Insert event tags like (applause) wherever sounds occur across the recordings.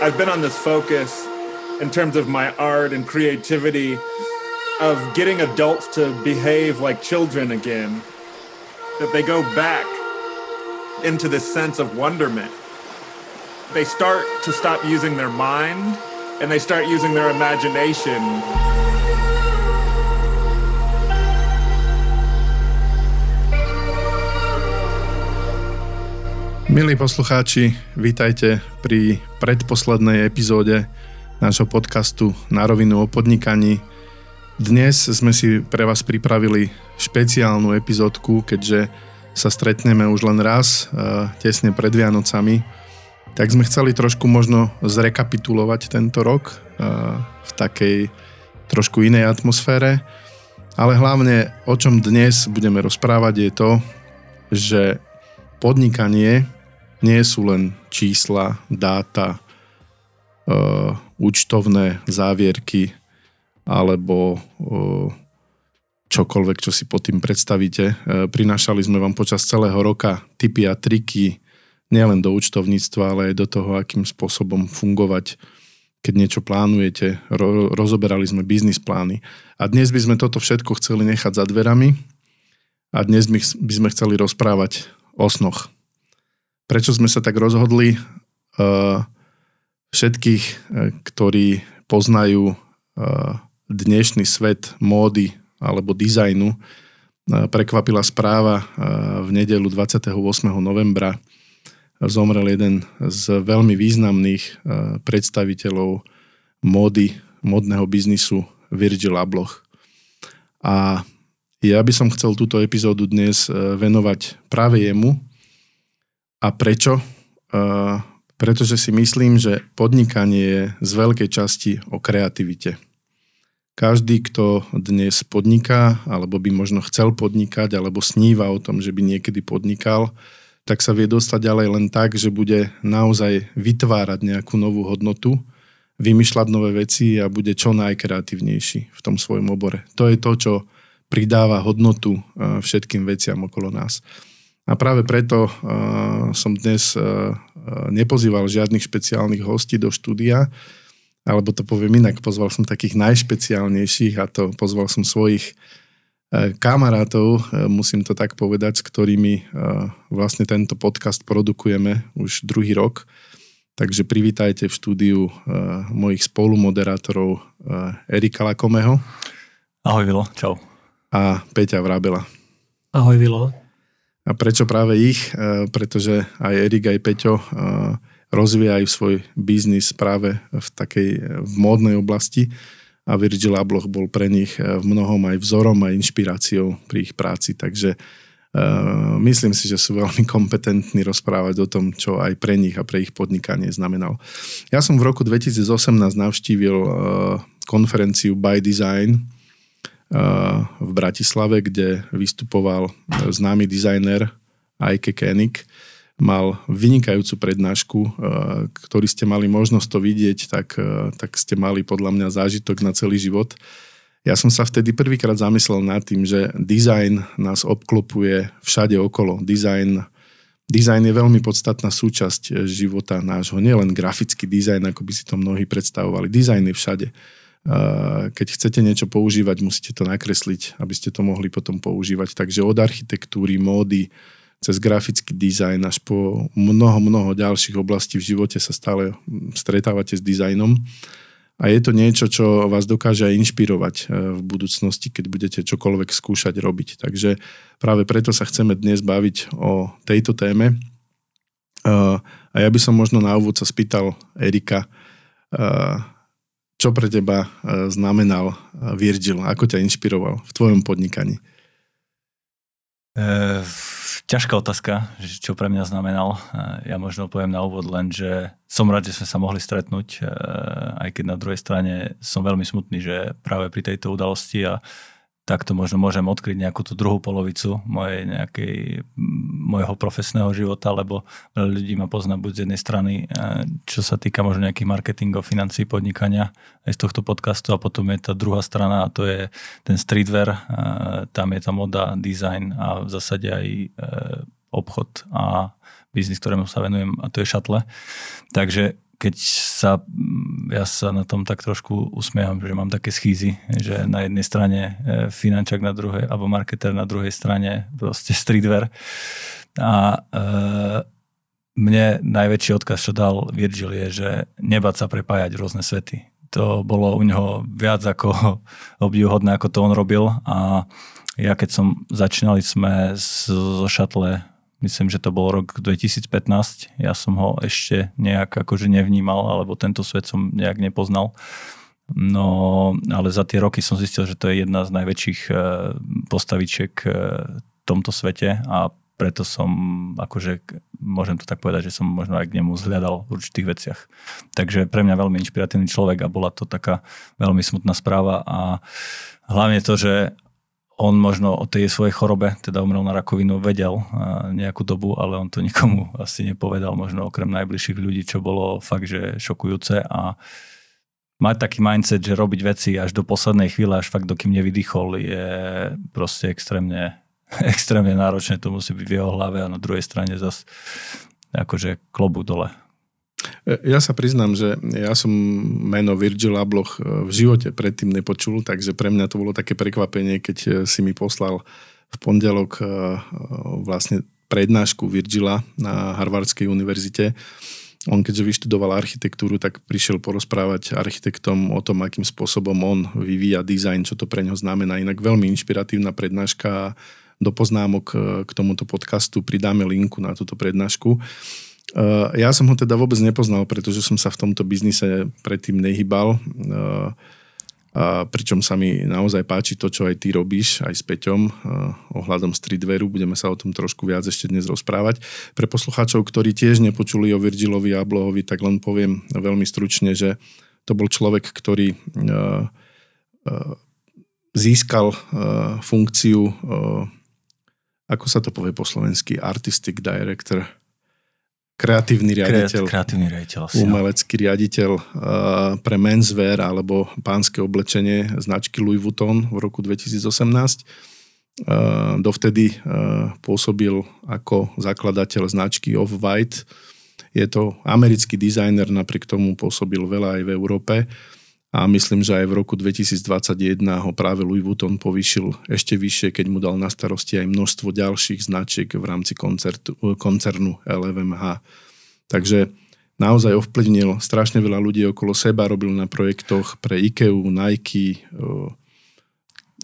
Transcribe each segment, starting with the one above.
I've been on this focus in terms of my art and creativity of getting adults to behave like children again, that they go back into this sense of wonderment. They start to stop using their mind and they start using their imagination. Milí poslucháči, vítajte pri predposlednej epizóde nášho podcastu Na rovinu o podnikaní. Dnes sme si pre vás pripravili špeciálnu epizódku, keďže sa stretneme už len raz, e, tesne pred Vianocami. Tak sme chceli trošku možno zrekapitulovať tento rok e, v takej trošku inej atmosfére. Ale hlavne o čom dnes budeme rozprávať je to, že podnikanie nie sú len čísla, dáta, uh, účtovné závierky alebo uh, čokoľvek, čo si pod tým predstavíte. Uh, prinášali sme vám počas celého roka tipy a triky nielen do účtovníctva, ale aj do toho, akým spôsobom fungovať, keď niečo plánujete. Ro- rozoberali sme biznis plány. A dnes by sme toto všetko chceli nechať za dverami a dnes by sme chceli rozprávať o snoch. Prečo sme sa tak rozhodli? Uh, všetkých, e, ktorí poznajú e, dnešný svet módy alebo dizajnu, prekvapila správa v nedelu 28. novembra. Zomrel jeden z veľmi významných predstaviteľov módy, modného biznisu Virgil Abloh. A ja by som chcel túto epizódu dnes venovať práve jemu. A prečo? pretože si myslím, že podnikanie je z veľkej časti o kreativite. Každý, kto dnes podniká, alebo by možno chcel podnikať, alebo sníva o tom, že by niekedy podnikal, tak sa vie dostať ďalej len tak, že bude naozaj vytvárať nejakú novú hodnotu, vymýšľať nové veci a bude čo najkreatívnejší v tom svojom obore. To je to, čo pridáva hodnotu všetkým veciam okolo nás. A práve preto uh, som dnes uh, nepozýval žiadnych špeciálnych hostí do štúdia, alebo to poviem inak, pozval som takých najšpeciálnejších a to pozval som svojich uh, kamarátov, uh, musím to tak povedať, s ktorými uh, vlastne tento podcast produkujeme už druhý rok. Takže privítajte v štúdiu uh, mojich spolumoderátorov uh, Erika Lakomeho. Ahoj Vilo, čau. A Peťa Vrabela. Ahoj Vilo. A prečo práve ich? E, pretože aj Erik, aj Peťo e, rozvíjajú svoj biznis práve v takej v módnej oblasti a Virgil Abloh bol pre nich e, v mnohom aj vzorom a inšpiráciou pri ich práci. Takže myslím si, že sú veľmi kompetentní rozprávať o tom, čo aj pre nich a pre ich podnikanie znamenal. Ja som v roku 2018 navštívil konferenciu By Design, v Bratislave, kde vystupoval známy dizajner Eike Koenig. Mal vynikajúcu prednášku, ktorý ste mali možnosť to vidieť, tak, tak ste mali podľa mňa zážitok na celý život. Ja som sa vtedy prvýkrát zamyslel nad tým, že dizajn nás obklopuje všade okolo. Dizajn, dizajn je veľmi podstatná súčasť života nášho, nielen grafický dizajn, ako by si to mnohí predstavovali. Dizajn je všade keď chcete niečo používať, musíte to nakresliť, aby ste to mohli potom používať. Takže od architektúry, módy, cez grafický dizajn až po mnoho, mnoho ďalších oblastí v živote sa stále stretávate s dizajnom. A je to niečo, čo vás dokáže aj inšpirovať e, v budúcnosti, keď budete čokoľvek skúšať robiť. Takže práve preto sa chceme dnes baviť o tejto téme. E, a ja by som možno na úvod sa spýtal Erika, e, čo pre teba e, znamenal e, Virgil? Ako ťa inšpiroval v tvojom podnikaní? E, ťažká otázka, čo pre mňa znamenal. Ja možno poviem na úvod len, že som rád, že sme sa mohli stretnúť, aj keď na druhej strane som veľmi smutný, že práve pri tejto udalosti a takto možno môžem odkryť nejakú tú druhú polovicu mojej nejakej, mojho profesného života, lebo veľa ľudí ma pozná buď z jednej strany, eh, čo sa týka možno nejakých marketingov, financií, podnikania aj z tohto podcastu a potom je tá druhá strana a to je ten streetwear, eh, tam je tá moda, design a v zásade aj eh, obchod a biznis, ktorému sa venujem a to je šatle. Takže keď sa, ja sa na tom tak trošku usmievam, že mám také schýzy, že na jednej strane e, finančák na druhej, alebo marketer na druhej strane proste streetwear. A e, mne najväčší odkaz, čo dal Virgil, je, že nebať sa prepájať rôzne svety. To bolo u neho viac ako (laughs) obdivuhodné, ako to on robil a ja keď som začínali sme zo šatle, myslím, že to bol rok 2015, ja som ho ešte nejak akože nevnímal, alebo tento svet som nejak nepoznal. No, ale za tie roky som zistil, že to je jedna z najväčších eh, postavičiek eh, v tomto svete a preto som, akože môžem to tak povedať, že som možno aj k nemu zhľadal v určitých veciach. Takže pre mňa veľmi inšpiratívny človek a bola to taká veľmi smutná správa a hlavne to, že on možno o tej svojej chorobe, teda umrel na rakovinu, vedel nejakú dobu, ale on to nikomu (laughs) asi nepovedal, možno okrem najbližších ľudí, čo bolo fakt, že šokujúce a mať taký mindset, že robiť veci až do poslednej chvíle, až fakt dokým nevydýchol, je proste extrémne (laughs) extrémne náročné to musí byť v jeho hlave a na druhej strane zase akože klobu dole. E, ja sa priznám, že ja som meno Virgil Abloh e, v živote predtým nepočul, takže pre mňa to bolo také prekvapenie, keď e, si mi poslal v pondelok vlastne prednášku Virgila na Harvardskej univerzite. On keďže vyštudoval architektúru, tak prišiel porozprávať architektom o tom, akým spôsobom on vyvíja dizajn, čo to pre ňo znamená. Inak veľmi inšpiratívna prednáška do poznámok k tomuto podcastu pridáme linku na túto prednášku. E, ja som ho teda vôbec nepoznal, pretože som sa v tomto biznise predtým nehybal. E, a pričom sa mi naozaj páči to, čo aj ty robíš, aj s Peťom ohľadom streetwearu. Budeme sa o tom trošku viac ešte dnes rozprávať. Pre poslucháčov, ktorí tiež nepočuli o Virgilovi a Blohovi, tak len poviem veľmi stručne, že to bol človek, ktorý získal funkciu ako sa to povie po slovensky, artistic director, kreatívny riaditeľ, kreatívny riaditeľ asi, umelecký riaditeľ uh, pre menswear alebo pánske oblečenie značky Louis Vuitton v roku 2018. Uh, dovtedy uh, pôsobil ako zakladateľ značky Off-White. Je to americký dizajner, napriek tomu pôsobil veľa aj v Európe. A myslím, že aj v roku 2021 ho práve Louis Vuitton povýšil ešte vyššie, keď mu dal na starosti aj množstvo ďalších značiek v rámci koncertu, koncernu LVMH. Takže naozaj ovplyvnil strašne veľa ľudí okolo seba, robil na projektoch pre IKEA, Nike.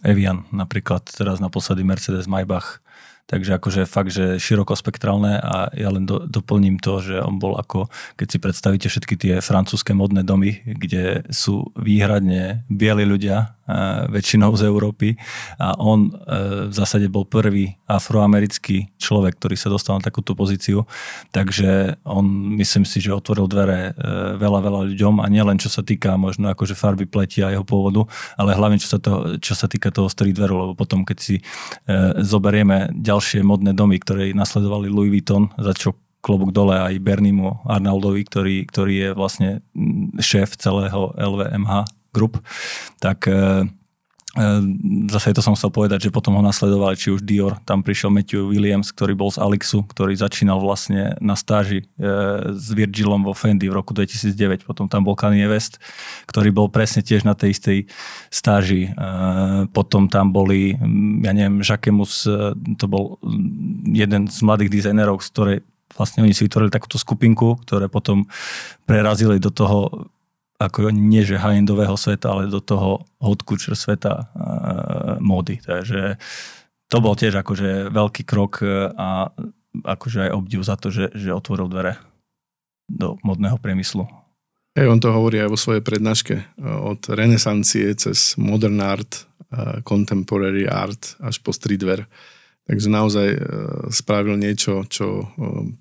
Evian napríklad, teraz naposledy Mercedes Maybach Takže akože fakt, že širokospektrálne a ja len do, doplním to, že on bol ako, keď si predstavíte všetky tie francúzske modné domy, kde sú výhradne bieli ľudia, väčšinou z Európy. A on e, v zásade bol prvý afroamerický človek, ktorý sa dostal na takúto pozíciu, takže on myslím si, že otvoril dvere e, veľa, veľa ľuďom. A nielen čo sa týka možno akože farby pleti a jeho pôvodu, ale hlavne čo sa, to, čo sa týka toho streetwearu, lebo potom keď si e, zoberieme ďalšie modné domy, ktoré nasledovali Louis Vuitton, za čo klobúk dole aj Bernimu Arnoldovi, ktorý, ktorý je vlastne šéf celého LVMH Group, tak e, e, zase to som chcel povedať, že potom ho nasledovali či už Dior, tam prišiel Matthew Williams, ktorý bol z Alixu, ktorý začínal vlastne na stáži e, s Virgilom vo Fendi v roku 2009, potom tam bol Kanye West, ktorý bol presne tiež na tej istej stáži. Potom tam boli, ja neviem, Jacquemus, to bol jeden z mladých dizajnerov, z ktorej vlastne oni si vytvorili takúto skupinku, ktoré potom prerazili do toho ako nie že high-endového sveta, ale do toho hot culture sveta e, módy. Takže to bol tiež akože veľký krok e, a akože aj obdiv za to, že, že otvoril dvere do modného priemyslu. Hey, on to hovorí aj vo svojej prednáške. E, od renesancie cez modern art, contemporary art až po streetwear. Takže naozaj spravil niečo, čo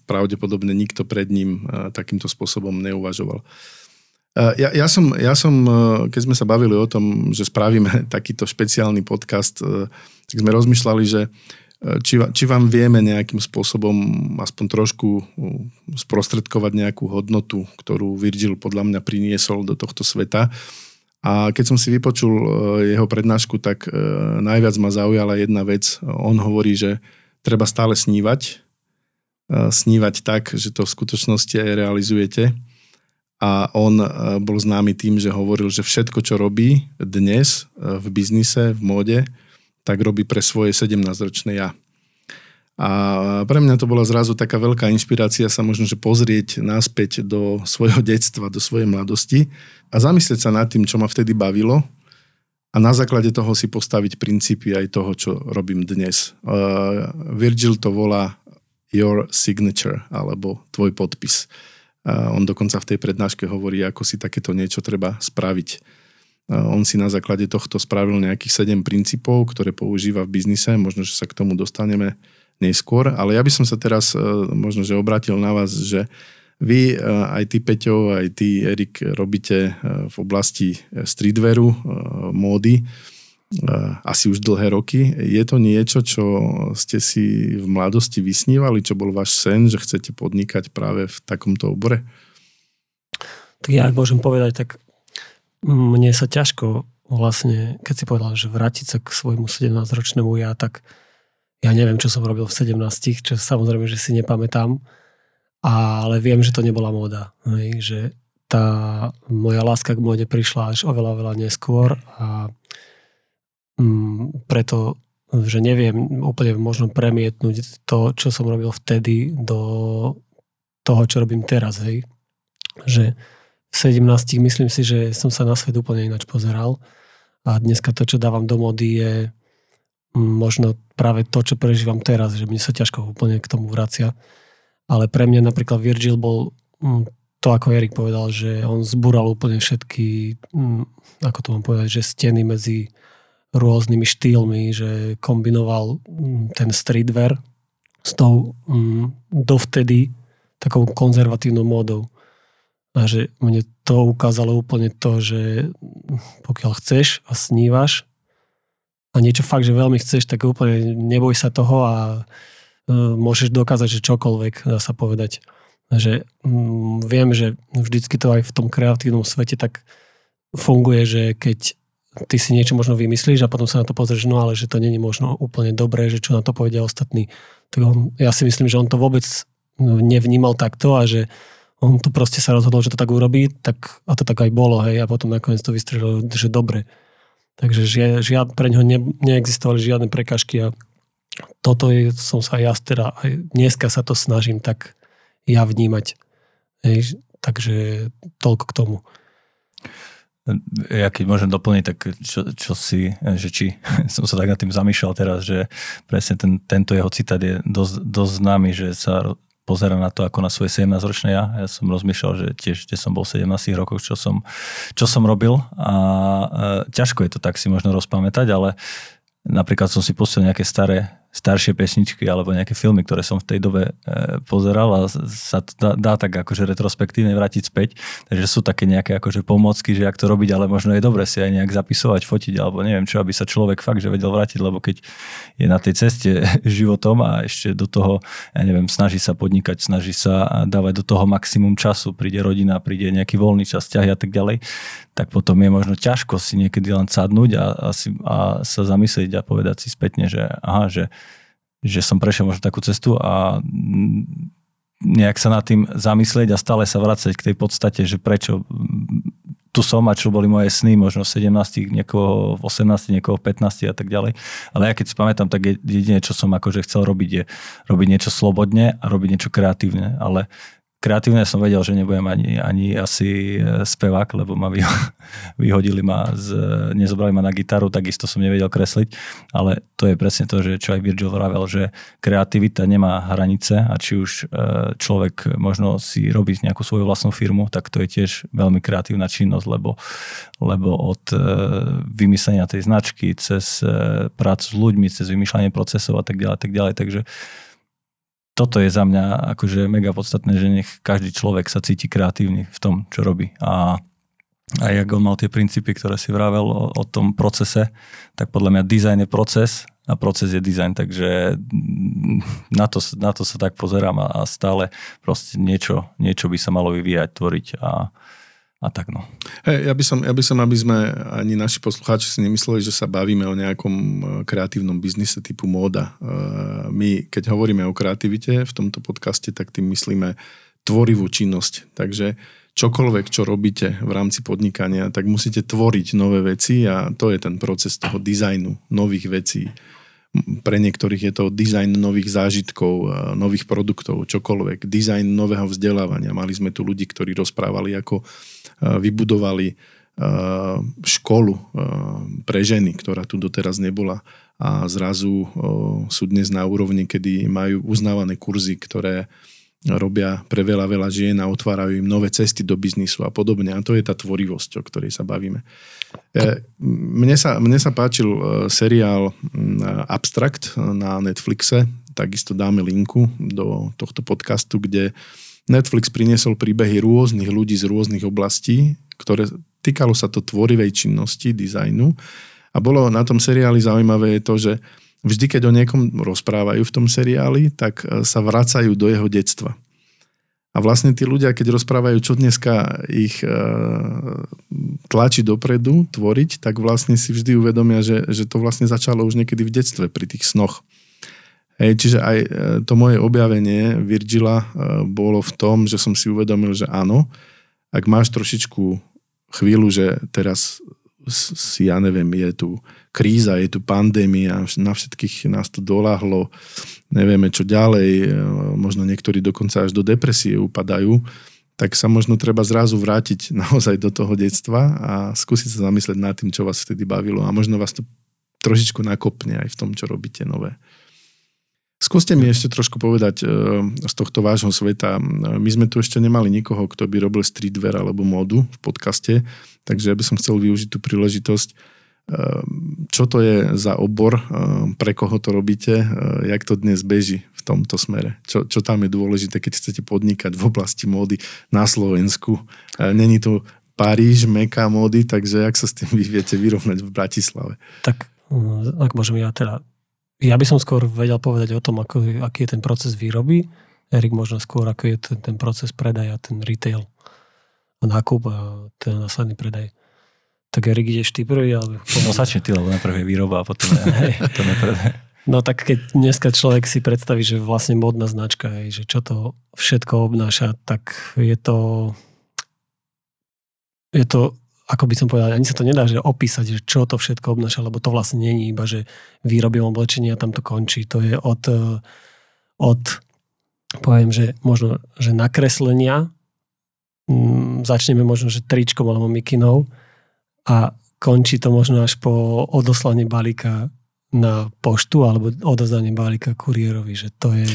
pravdepodobne nikto pred ním takýmto spôsobom neuvažoval. Eh, ja, ja, som, ja som, eh, keď sme sa bavili o tom, že spravíme (laughs) takýto špeciálny podcast, eh, tak sme rozmýšľali, že či, či vám vieme nejakým spôsobom aspoň trošku sprostredkovať nejakú hodnotu, ktorú Virgil podľa mňa priniesol do tohto sveta. A keď som si vypočul jeho prednášku, tak najviac ma zaujala jedna vec. On hovorí, že treba stále snívať. Snívať tak, že to v skutočnosti aj realizujete a on e, bol známy tým, že hovoril, že všetko, čo robí dnes e, v biznise, v móde, tak robí pre svoje 17-ročné ja. A pre mňa to bola zrazu taká veľká inšpirácia sa možno, že pozrieť naspäť do svojho detstva, do svojej mladosti a zamyslieť sa nad tým, čo ma vtedy bavilo a na základe toho si postaviť princípy aj toho, čo robím dnes. Uh, Virgil to volá your signature, alebo tvoj podpis. On dokonca v tej prednáške hovorí, ako si takéto niečo treba spraviť. On si na základe tohto spravil nejakých 7 princípov, ktoré používa v biznise. Možno, že sa k tomu dostaneme neskôr, ale ja by som sa teraz možno, že obrátil na vás, že vy, aj ty Peťo, aj ty Erik, robíte v oblasti streetwearu, módy, asi už dlhé roky. Je to niečo, čo ste si v mladosti vysnívali, čo bol váš sen, že chcete podnikať práve v takomto obore? Tak ja ak môžem povedať, tak mne sa ťažko vlastne, keď si povedal, že vrátiť sa k svojmu 17-ročnému ja, tak ja neviem, čo som robil v 17, čo samozrejme, že si nepamätám, ale viem, že to nebola móda. Hej, že tá moja láska k móde prišla až oveľa, oveľa neskôr a mm, preto, že neviem úplne možno premietnúť to, čo som robil vtedy do toho, čo robím teraz. Hej. Že v 17 myslím si, že som sa na svet úplne ináč pozeral a dneska to, čo dávam do mody je možno práve to, čo prežívam teraz, že mne sa ťažko úplne k tomu vracia. Ale pre mňa napríklad Virgil bol mm, to, ako Erik povedal, že on zbúral úplne všetky, mm, ako to mám povedať, že steny medzi rôznymi štýlmi, že kombinoval mm, ten streetwear s tou dovtedy takou konzervatívnou módou. A že mne to ukázalo úplne to, že pokiaľ chceš a snívaš, a niečo fakt, že veľmi chceš, tak úplne neboj sa toho a uh, môžeš dokázať, že čokoľvek, dá sa povedať. Že um, viem, že vždycky to aj v tom kreatívnom svete tak funguje, že keď ty si niečo možno vymyslíš a potom sa na to pozrieš, no ale že to není možno úplne dobré, že čo na to povedia ostatní. Tak on, ja si myslím, že on to vôbec nevnímal takto a že on to proste sa rozhodol, že to tak urobí, tak, a to tak aj bolo, hej, a potom nakoniec to vystrelilo, že dobre. Takže žiad, pre ňoho ne, neexistovali žiadne prekažky a toto je, som sa ja teda aj dneska sa to snažím tak ja vnímať. Hej, takže toľko k tomu. Ja keď môžem doplniť, tak čo, čo si, že či (laughs) som sa tak nad tým zamýšľal teraz, že presne ten, tento jeho citát je dosť, dosť známy, že sa pozerám na to ako na svoje 17-ročné ja. Ja som rozmýšľal, že tiež, kde som bol v 17 rokoch, čo som, čo som robil a e, ťažko je to tak si možno rozpamätať, ale napríklad som si pustil nejaké staré staršie pesničky alebo nejaké filmy, ktoré som v tej dobe e, pozeral a sa to dá, dá tak akože retrospektívne vrátiť späť. Takže sú také nejaké akože pomocky, že ak to robiť, ale možno je dobre si aj nejak zapisovať, fotiť alebo neviem čo, aby sa človek fakt že vedel vrátiť, lebo keď je na tej ceste (laughs) životom a ešte do toho, ja neviem, snaží sa podnikať, snaží sa dávať do toho maximum času, príde rodina, príde nejaký voľný čas, ťahy a tak ďalej, tak potom je možno ťažko si niekedy len sadnúť a, a, si, a sa zamyslieť a povedať si spätne, že aha, že že som prešiel možno takú cestu a nejak sa nad tým zamyslieť a stále sa vracať k tej podstate, že prečo tu som a čo boli moje sny, možno v 17, niekoho v 18, niekoho v 15 a tak ďalej. Ale ja keď si pamätám, tak jedine, čo som akože chcel robiť, je robiť niečo slobodne a robiť niečo kreatívne. Ale kreatívne som vedel, že nebudem ani, ani asi e, spevák, lebo ma (laughs) vyhodili ma, z, nezobrali ma na gitaru, takisto som nevedel kresliť, ale to je presne to, že čo aj Virgil vravel, že kreativita nemá hranice a či už e, človek možno si robí nejakú svoju vlastnú firmu, tak to je tiež veľmi kreatívna činnosť, lebo, lebo od e, vymyslenia tej značky cez prácu s ľuďmi, cez vymýšľanie procesov a tak ďalej, tak ďalej, takže toto je za mňa akože mega podstatné, že nech každý človek sa cíti kreatívny v tom, čo robí. A a jak on mal tie princípy, ktoré si vravel o, o tom procese, tak podľa mňa dizajn je proces a proces je dizajn, takže na to, na to sa tak pozerám a, a stále proste niečo, niečo by sa malo vyvíjať, tvoriť a, a tak no. Hey, ja, by som, ja by som, aby sme ani naši poslucháči si nemysleli, že sa bavíme o nejakom e, kreatívnom biznise typu móda. E, my, keď hovoríme o kreativite v tomto podcaste, tak tým myslíme tvorivú činnosť. Takže čokoľvek, čo robíte v rámci podnikania, tak musíte tvoriť nové veci a to je ten proces toho dizajnu nových vecí. Pre niektorých je to dizajn nových zážitkov, nových produktov, čokoľvek. Dizajn nového vzdelávania. Mali sme tu ľudí, ktorí rozprávali, ako vybudovali školu pre ženy, ktorá tu doteraz nebola a zrazu sú dnes na úrovni, kedy majú uznávané kurzy, ktoré robia pre veľa, veľa žien a otvárajú im nové cesty do biznisu a podobne. A to je tá tvorivosť, o ktorej sa bavíme. E, mne sa, mne sa páčil e, seriál Abstract na Netflixe, takisto dáme linku do tohto podcastu, kde Netflix priniesol príbehy rôznych ľudí z rôznych oblastí, ktoré týkalo sa to tvorivej činnosti, dizajnu. A bolo na tom seriáli zaujímavé je to, že vždy, keď o niekom rozprávajú v tom seriáli, tak e, sa vracajú do jeho detstva. A vlastne tí ľudia, keď rozprávajú, čo dneska ich e, tlačí dopredu tvoriť, tak vlastne si vždy uvedomia, že, že to vlastne začalo už niekedy v detstve, pri tých snoch. Hej, čiže aj e, to moje objavenie Virgila bolo v tom, že som si uvedomil, že áno, ak máš trošičku chvíľu, že teraz si, ja neviem, je tu kríza, je tu pandémia, na všetkých nás to doláhlo, nevieme čo ďalej, e, možno niektorí dokonca až do depresie upadajú, tak sa možno treba zrazu vrátiť (laughs) naozaj do toho detstva a skúsiť sa zamyslieť nad tým, čo vás vtedy bavilo a možno vás to trošičku nakopne aj v tom, čo robíte nové. Skúste mi ešte trošku povedať e, z tohto vášho sveta. My sme tu ešte nemali nikoho, kto by robil streetwear alebo módu v podcaste, takže ja by som chcel využiť tú príležitosť. E, čo to je za obor, e, pre koho to robíte, jak to dnes beží v tomto smere? Čo, čo tam je dôležité, keď chcete podnikať v oblasti módy na Slovensku? Není to Paríž, Meka módy, takže jak sa s tým vy viete vyrovnať v Bratislave? Tak ak môžem ja teda ja by som skôr vedel povedať o tom, ako, aký je ten proces výroby. Erik možno skôr, ako je ten, ten proces predaja, ten retail, nákup a ten následný predaj. Tak Erik, ideš ty prvý? Ale... No začne ty, lebo najprv je výroba a potom je. (laughs) No tak keď dneska človek si predstaví, že vlastne modná značka, že čo to všetko obnáša, tak je to je to ako by som povedal, ani sa to nedá že opísať, že čo to všetko obnáša, lebo to vlastne není iba, že výrobím oblečenia a tam to končí. To je od, eh, od poviem, že možno, že nakreslenia, mm, začneme možno, že tričkom alebo mikinou a končí to možno až po odoslaní balíka na poštu alebo odozdanie balíka kuriérovi, že to je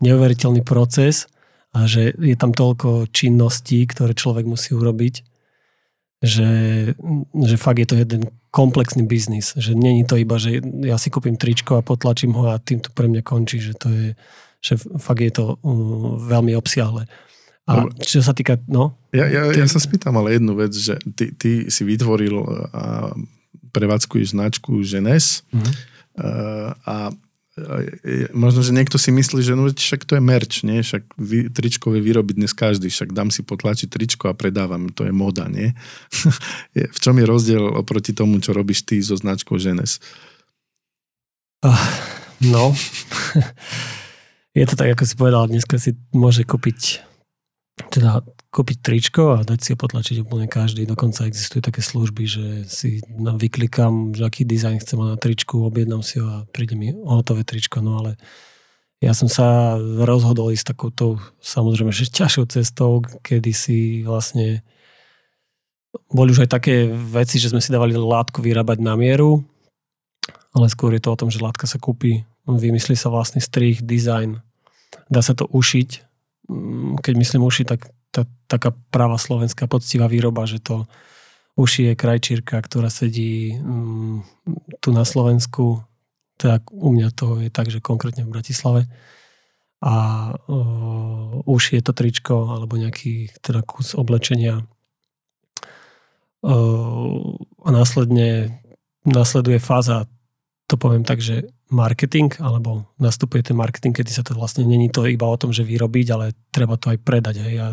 neuveriteľný proces a že je tam toľko činností, ktoré človek musí urobiť že, že fakt je to jeden komplexný biznis, že není to iba, že ja si kúpim tričko a potlačím ho a tým to pre mňa končí, že to je, že fakt je to uh, veľmi obsiahle. A čo sa týka, no? Ja, ja, ja sa spýtam ale jednu vec, že ty, ty si vytvoril a prevádzkuješ značku Ženes mm-hmm. a možno, že niekto si myslí, že no, však to je merch, nie? Však vy, tričko vie vyrobiť dnes každý, však dám si potlačiť tričko a predávam, to je moda, nie? (laughs) v čom je rozdiel oproti tomu, čo robíš ty so značkou Ženes? Uh, no, (laughs) je to tak, ako si povedal, dneska si môže kúpiť teda kúpiť tričko a dať si ho potlačiť úplne každý. Dokonca existujú také služby, že si vyklikám, že aký dizajn chcem mať na tričku, objednám si ho a príde mi hotové tričko. No ale ja som sa rozhodol ísť takouto samozrejme že ťažšou cestou, kedy si vlastne boli už aj také veci, že sme si dávali látku vyrábať na mieru, ale skôr je to o tom, že látka sa kúpi, vymyslí sa vlastný strih, dizajn, dá sa to ušiť. Mm, keď myslím ušiť, tak tá, taká práva slovenská poctivá výroba, že to uši je krajčírka, ktorá sedí um, tu na Slovensku, teda u mňa to je tak, že konkrétne v Bratislave. A uh, už je to tričko alebo nejaký teda kus oblečenia. Uh, a následne nasleduje fáza, to poviem tak, že marketing, alebo nastupuje ten marketing, kedy sa to vlastne není to iba o tom, že vyrobiť, ale treba to aj predať. Hej. Ja,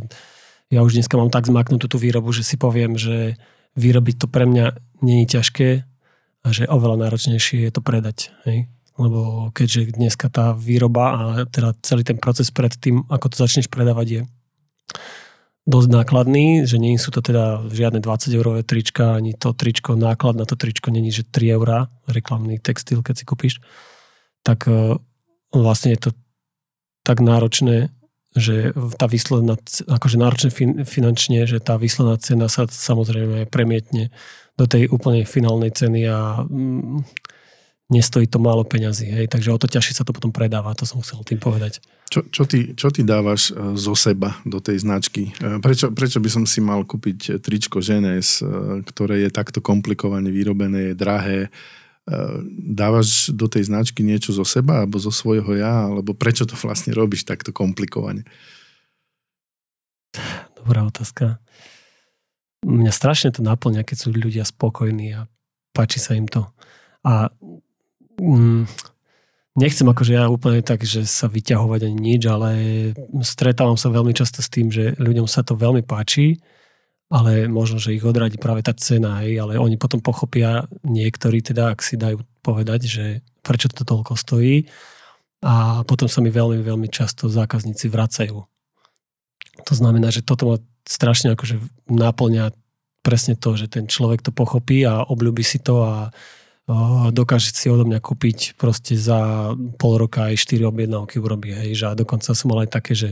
ja už dneska mám tak zmaknutú tú výrobu, že si poviem, že vyrobiť to pre mňa je ťažké a že oveľa náročnejšie je to predať. Hej. Lebo keďže dneska tá výroba a teda celý ten proces pred tým, ako to začneš predávať je dosť nákladný, že nie sú to teda žiadne 20 eurové trička, ani to tričko, náklad na to tričko není, že 3 eurá, reklamný textil, keď si kúpiš, tak e, vlastne je to tak náročné, že tá výsledná, akože náročné fin, finančne, že tá výsledná cena sa samozrejme premietne do tej úplne finálnej ceny a mm, nestojí to málo peňazí. Hej? Takže o to ťažšie sa to potom predáva, to som chcel tým povedať. Čo, čo, ty, čo ty dávaš e, zo seba do tej značky? E, prečo, prečo by som si mal kúpiť tričko ženes, e, ktoré je takto komplikovane vyrobené, je drahé? Dávaš do tej značky niečo zo seba alebo zo svojho ja? Alebo prečo to vlastne robíš takto komplikovane? Dobrá otázka. Mňa strašne to naplňa, keď sú ľudia spokojní a páči sa im to. A mm, nechcem akože ja úplne tak, že sa vyťahovať ani nič, ale stretávam sa veľmi často s tým, že ľuďom sa to veľmi páči, ale možno, že ich odradí práve tá cena, hej, ale oni potom pochopia niektorí teda, ak si dajú povedať, že prečo to toľko stojí a potom sa mi veľmi, veľmi často zákazníci vracajú. To znamená, že toto ma strašne akože náplňa presne to, že ten človek to pochopí a obľúbi si to a dokáže si odo mňa kúpiť proste za pol roka aj 4 objednávky urobí, hej, že a dokonca som mal aj také, že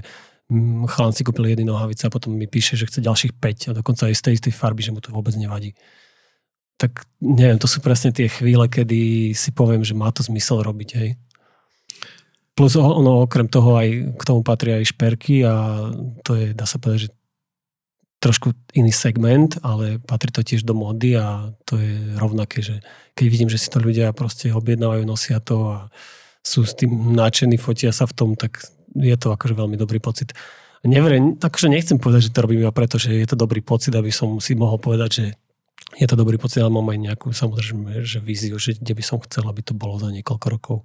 mm, chalan si kúpil jedny nohavice a potom mi píše, že chce ďalších 5 a dokonca aj z tej istej farby, že mu to vôbec nevadí. Tak neviem, to sú presne tie chvíle, kedy si poviem, že má to zmysel robiť, hej. Plus ono okrem toho aj k tomu patria aj šperky a to je, dá sa povedať, že trošku iný segment, ale patrí to tiež do mody a to je rovnaké, že keď vidím, že si to ľudia proste objednávajú, nosia to a sú s tým náčení, fotia sa v tom, tak je to akože veľmi dobrý pocit. Neverím, takže nechcem povedať, že to robím iba preto, že je to dobrý pocit, aby som si mohol povedať, že je to dobrý pocit, ale mám aj nejakú samozrejme, že víziu, že kde by som chcel, aby to bolo za niekoľko rokov.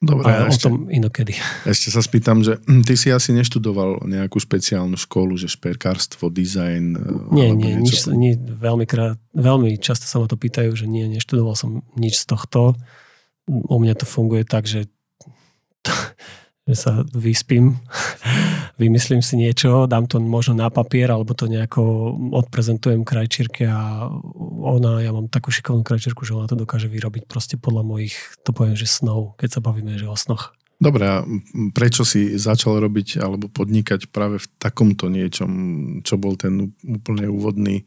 Dobre, ale ešte, o tom inokedy. Ešte sa spýtam, že hm, ty si asi neštudoval nejakú špeciálnu školu, že šperkárstvo, dizajn? E, nie, nie, nič, nie veľmi, krát, veľmi často sa ma to pýtajú, že nie, neštudoval som nič z tohto. U mňa to funguje tak, že (laughs) že sa vyspím, vymyslím si niečo, dám to možno na papier, alebo to nejako odprezentujem krajčírke a ona, ja mám takú šikovnú krajčírku, že ona to dokáže vyrobiť proste podľa mojich, to poviem, že snov, keď sa bavíme, že o snoch. Dobre, a prečo si začal robiť alebo podnikať práve v takomto niečom, čo bol ten úplne úvodný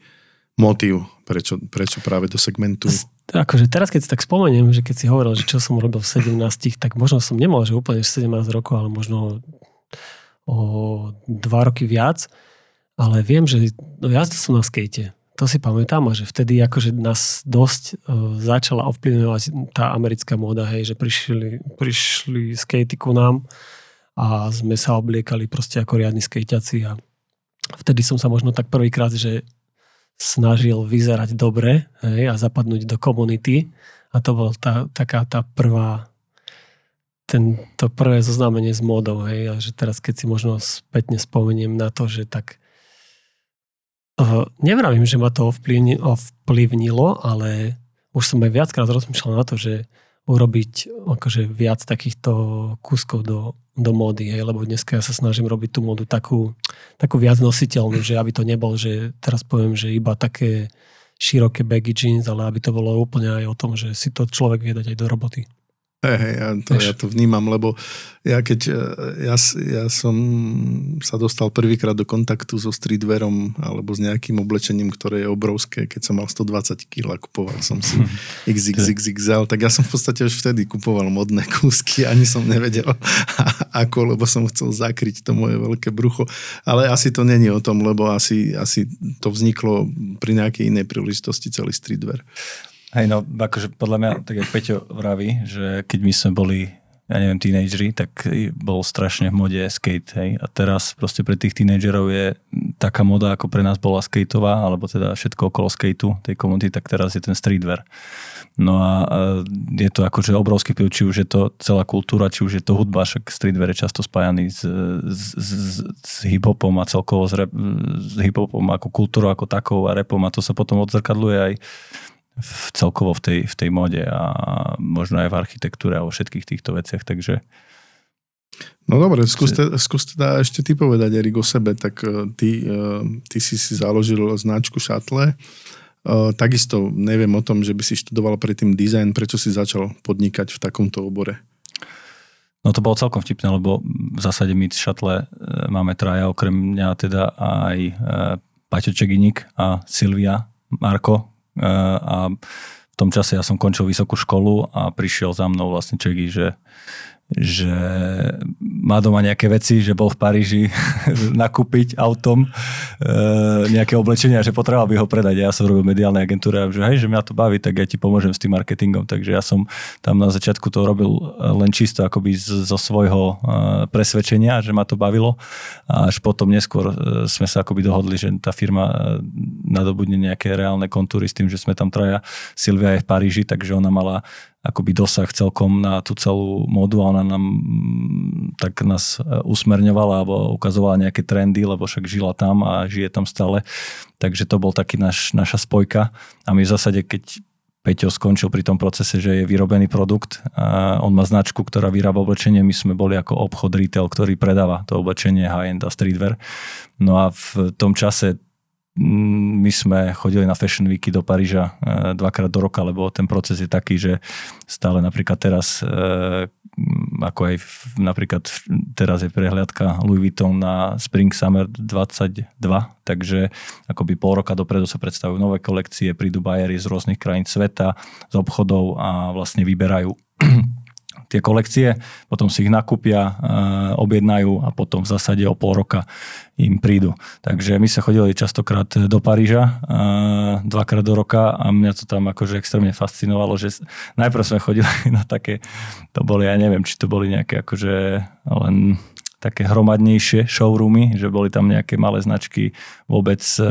motív, prečo, prečo práve do segmentu? Akože teraz, keď si tak spomeniem, že keď si hovoril, že čo som robil v 17, tak možno som nemal, že úplne 17 rokov, ale možno o 2 roky viac. Ale viem, že no, jazdil som na skate. To si pamätám a že vtedy akože nás dosť uh, začala ovplyvňovať tá americká móda, hej, že prišli, prišli skatey ku nám a sme sa obliekali proste ako riadni skejťaci a vtedy som sa možno tak prvýkrát, že snažil vyzerať dobre hej, a zapadnúť do komunity. A to bol tá, taká tá prvá ten, to prvé zoznámenie s módou. Hej, a že teraz keď si možno spätne spomeniem na to, že tak uh, nevravím, že ma to ovplyvnilo, ale už som aj viackrát rozmýšľal na to, že urobiť akože viac takýchto kúskov do, do módy, hej, lebo dneska ja sa snažím robiť tú módu takú, takú viac nositeľnú, že aby to nebol, že teraz poviem, že iba také široké baggy jeans, ale aby to bolo úplne aj o tom, že si to človek vie dať aj do roboty. Hej, hej, ja to, ja to vnímam, lebo ja keď e, ja, ja som sa dostal prvýkrát do kontaktu so streetwearom alebo s nejakým oblečením, ktoré je obrovské, keď som mal 120 kg a kupoval som si XXXXL, tak ja som v podstate už vtedy kupoval modné (laughs) kúsky, ani som nevedel (laughs) ako, lebo som chcel zakryť to moje veľké brucho. Ale asi to není o tom, lebo asi, asi to vzniklo pri nejakej inej príležitosti celý streetwear. Hej, no akože podľa mňa, tak jak Peťo vraví, že keď my sme boli ja neviem, tínejdžeri, tak bol strašne v mode skate, hej. A teraz proste pre tých tínejdžerov je taká moda, ako pre nás bola skateová, alebo teda všetko okolo skateu, tej komunity, tak teraz je ten streetwear. No a je to akože obrovský vplyv, či už je to celá kultúra, či už je to hudba, však streetwear je často spájaný s, s, s, s hip-hopom a celkovo s, rap, s hip-hopom ako kultúrou ako takou a repom a to sa potom odzrkadluje aj v, celkovo v tej, v tej mode a možno aj v architektúre a vo všetkých týchto veciach, takže No dobre, skúste, skúste teda ešte ty povedať, Erik, o sebe. Tak uh, ty, uh, ty si si založil značku Šatle. Uh, takisto neviem o tom, že by si študoval predtým dizajn. Prečo si začal podnikať v takomto obore? No to bolo celkom vtipné, lebo v zásade my šatle máme traja, okrem mňa teda aj Paťo Čeginik a Silvia Marko. A v tom čase ja som končil vysokú školu a prišiel za mnou vlastne Čegi, že že má doma nejaké veci, že bol v Paríži (laughs) nakúpiť autom e, nejaké oblečenia, že potreboval by ho predať. Ja som robil mediálnej agentúre a že hej, že mňa to baví, tak ja ti pomôžem s tým marketingom. Takže ja som tam na začiatku to robil len čisto akoby zo svojho e, presvedčenia, že ma to bavilo. A až potom neskôr e, sme sa akoby dohodli, že tá firma e, nadobudne nejaké reálne kontúry s tým, že sme tam traja. Silvia je v Paríži, takže ona mala akoby dosah celkom na tú celú modu a ona nám mm, tak nás e, usmerňovala alebo ukazovala nejaké trendy, lebo však žila tam a žije tam stále. Takže to bol taký naš, naša spojka a my v zásade, keď Peťo skončil pri tom procese, že je vyrobený produkt. A on má značku, ktorá vyrába oblečenie. My sme boli ako obchod retail, ktorý predáva to oblečenie high-end a streetwear. No a v tom čase my sme chodili na Fashion Weeky do Paríža e, dvakrát do roka, lebo ten proces je taký, že stále napríklad teraz, e, ako aj napríklad teraz je prehliadka Louis Vuitton na Spring Summer 22, takže akoby pol roka dopredu sa predstavujú nové kolekcie, prídu bajery z rôznych krajín sveta, z obchodov a vlastne vyberajú tie kolekcie, potom si ich nakúpia, eh, objednajú a potom v zásade o pol roka im prídu. Takže my sa chodili častokrát do Paríža, eh, dvakrát do roka a mňa to tam akože extrémne fascinovalo, že najprv sme chodili (laughs) na také, to boli, ja neviem, či to boli nejaké akože len také hromadnejšie showroomy, že boli tam nejaké malé značky vôbec e,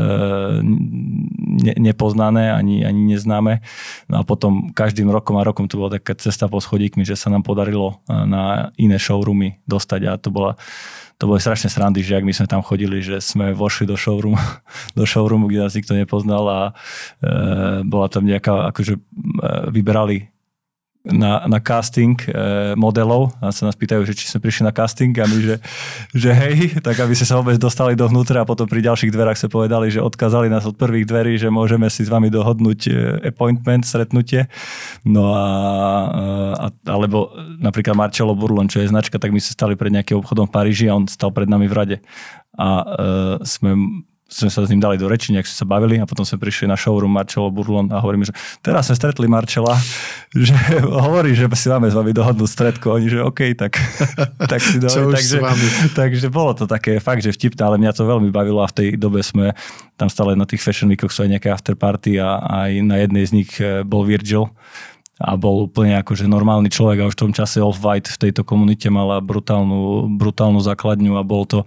ne, nepoznané ani, ani neznáme. No a potom každým rokom a rokom to bola taká cesta po schodíkmi, že sa nám podarilo e, na iné showroomy dostať a to bola to boli strašne srandy, že ak my sme tam chodili, že sme vošli do showroomu, (laughs) do showroomu kde nás nikto nepoznal a e, bola tam nejaká, akože e, vyberali na, na casting e, modelov a sa nás pýtajú, že či sme prišli na casting a my, že, že hej, tak aby ste sa vôbec dostali dovnútra a potom pri ďalších dverách sa povedali, že odkázali nás od prvých dverí, že môžeme si s vami dohodnúť e, appointment, stretnutie. No a, a alebo napríklad Marcello Burlon, čo je značka, tak my sme stali pred nejakým obchodom v Paríži a on stal pred nami v rade. A e, sme sme sa s ním dali do reči, nejak sme sa bavili a potom sme prišli na showroom Marcello Burlon a hovoríme, že teraz sme stretli Marčela, (laughs) že hovorí, že si máme s vami dohodnúť stredko. Oni, že OK, tak, (laughs) tak si (laughs) dohodli. takže, takže bolo to také fakt, že vtipné, ale mňa to veľmi bavilo a v tej dobe sme tam stále na tých fashion weekoch sú aj nejaké afterparty a aj na jednej z nich eh, bol Virgil a bol úplne akože normálny človek a už v tom čase Off-White v tejto komunite mala brutálnu, brutálnu základňu a bol to,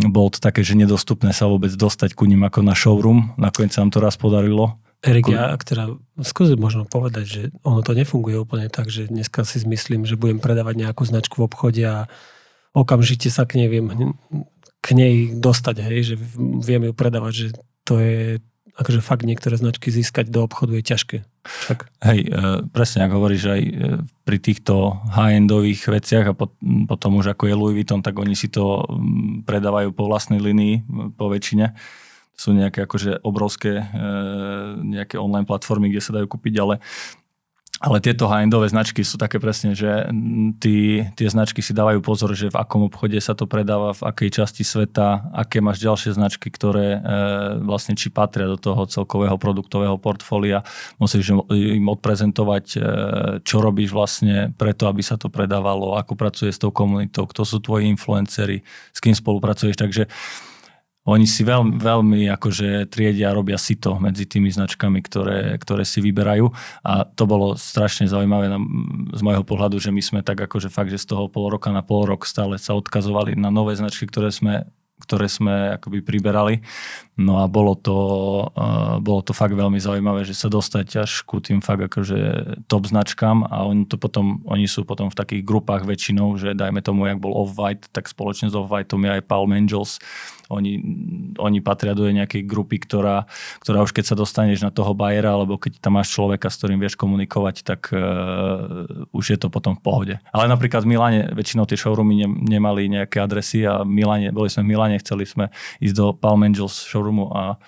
bol to také, že nedostupné sa vôbec dostať ku ním ako na showroom. Nakoniec sa nám to raz podarilo. Erik, ja teda skúsim možno povedať, že ono to nefunguje úplne tak, že dneska si zmyslím, že budem predávať nejakú značku v obchode a okamžite sa k nej viem k nej dostať, hej, že viem ju predávať, že to je akože fakt niektoré značky získať do obchodu je ťažké. Však. Hej, e, presne ako hovoríš, aj e, pri týchto high-endových veciach a potom už ako je Louis Vuitton, tak oni si to predávajú po vlastnej linii po väčšine. Sú nejaké akože obrovské e, nejaké online platformy, kde sa dajú kúpiť, ale ale tieto high-endové značky sú také presne, že tí, tie značky si dávajú pozor, že v akom obchode sa to predáva, v akej časti sveta, aké máš ďalšie značky, ktoré e, vlastne či patria do toho celkového produktového portfólia. Musíš im odprezentovať, e, čo robíš vlastne preto, aby sa to predávalo, ako pracuje s tou komunitou, kto sú tvoji influencery, s kým spolupracuješ. Takže oni si veľmi, veľmi akože triedia robia si to medzi tými značkami, ktoré, ktoré si vyberajú. A to bolo strašne zaujímavé na, z môjho pohľadu, že my sme tak akože fakt, že z toho pol roka na pol rok stále sa odkazovali na nové značky, ktoré sme ktoré sme akoby priberali. No a bolo to, uh, bolo to fakt veľmi zaujímavé, že sa dostať až ku tým fakt akože top značkám. A oni to potom, oni sú potom v takých grupách väčšinou, že dajme tomu, jak bol Off-White, tak spoločne s Off-Whiteom je aj Palm Angels, oni, oni patria do nejakej grupy, ktorá, ktorá už keď sa dostaneš na toho bajera, alebo keď tam máš človeka, s ktorým vieš komunikovať, tak uh, už je to potom v pohode. Ale napríklad v Miláne väčšinou tie showroomy ne, nemali nejaké adresy a Miláne, boli sme v Miláne, chceli sme ísť do Palm Angels showroomu a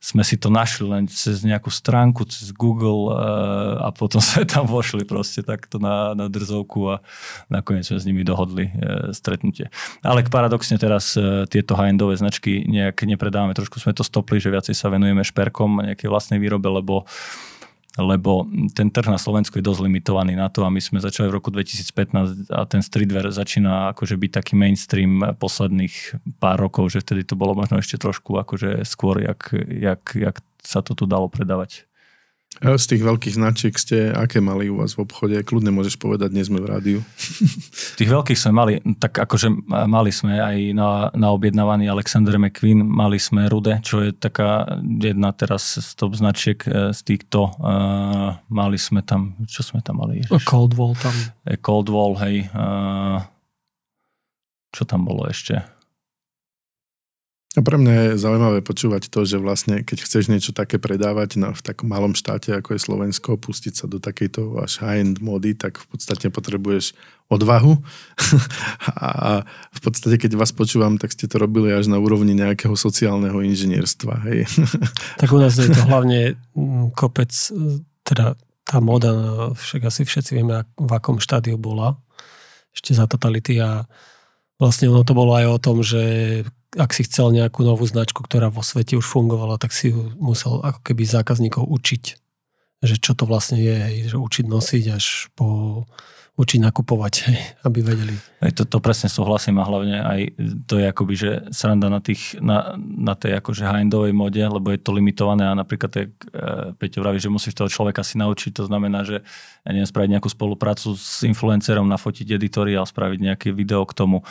sme si to našli len cez nejakú stránku, cez Google uh, a potom (laughs) sme tam vošli proste takto na, na drzovku a nakoniec sme s nimi dohodli uh, stretnutie. Ale paradoxne teraz uh, tieto high-endové značky nejak nepredávame. Trošku sme to stopli, že viacej sa venujeme šperkom a nejakej vlastnej výrobe, lebo lebo ten trh na Slovensku je dosť limitovaný na to a my sme začali v roku 2015 a ten streetwear začína akože byť taký mainstream posledných pár rokov, že vtedy to bolo možno ešte trošku akože skôr, jak, jak, jak sa to tu dalo predávať. Z tých veľkých značiek ste aké mali u vás v obchode? Kľudne môžeš povedať, dnes sme v rádiu. (laughs) Z tých veľkých sme mali, tak akože mali sme aj na, na objednávaný Alexander McQueen, mali sme Rude, čo je taká jedna teraz z top značiek e, z týchto. Uh, mali sme tam, čo sme tam mali? Ježiš. Cold Wall tam. Cold Wall, hej. Uh, čo tam bolo ešte? A pre mňa je zaujímavé počúvať to, že vlastne keď chceš niečo také predávať na, v takom malom štáte, ako je Slovensko, pustiť sa do takejto až high-end mody, tak v podstate potrebuješ odvahu. (laughs) a v podstate, keď vás počúvam, tak ste to robili až na úrovni nejakého sociálneho inžinierstva. Hej. (laughs) Tak u nás je to hlavne mm, kopec, teda tá moda, však asi všetci vieme, v akom štádiu bola ešte za totality a vlastne ono to bolo aj o tom, že ak si chcel nejakú novú značku, ktorá vo svete už fungovala, tak si ju musel ako keby zákazníkov učiť, že čo to vlastne je, hej, že učiť nosiť až po učiť nakupovať, hej, aby vedeli. Aj to, to presne súhlasím a hlavne aj to je akoby, že sranda na, tých, na, na tej akože high-endovej mode, lebo je to limitované a napríklad, tak e, Peťo vraví, že musíš toho človeka si naučiť, to znamená, že ja neviem, spraviť nejakú spoluprácu s influencerom, nafotiť editoriál, spraviť nejaké video k tomu